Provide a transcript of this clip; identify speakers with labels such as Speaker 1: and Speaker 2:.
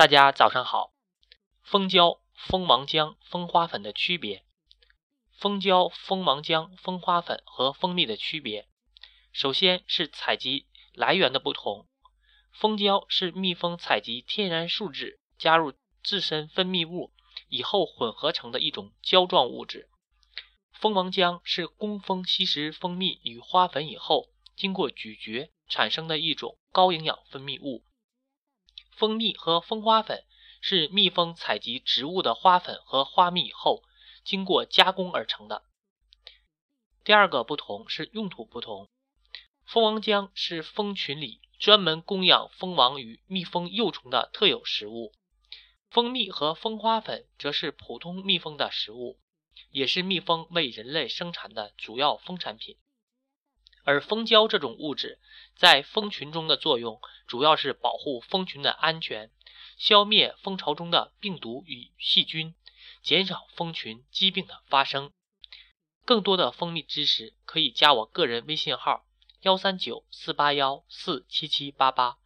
Speaker 1: 大家早上好。蜂胶、蜂王浆、蜂花粉的区别。蜂胶、蜂王浆、蜂花粉和蜂蜜的区别，首先是采集来源的不同。蜂胶是蜜蜂采集天然树脂，加入自身分泌物以后混合成的一种胶状物质。蜂王浆是工蜂吸食蜂蜜与花粉以后，经过咀嚼产生的一种高营养分泌物。蜂蜜和蜂花粉是蜜蜂采集植物的花粉和花蜜以后，经过加工而成的。第二个不同是用途不同。蜂王浆是蜂群里专门供养蜂王与蜜蜂幼虫的特有食物，蜂蜜和蜂花粉则是普通蜜蜂的食物，也是蜜蜂为人类生产的主要蜂产品。而蜂胶这种物质在蜂群中的作用，主要是保护蜂群的安全，消灭蜂巢中的病毒与细菌，减少蜂群疾病的发生。更多的蜂蜜知识，可以加我个人微信号：幺三九四八幺四七七八八。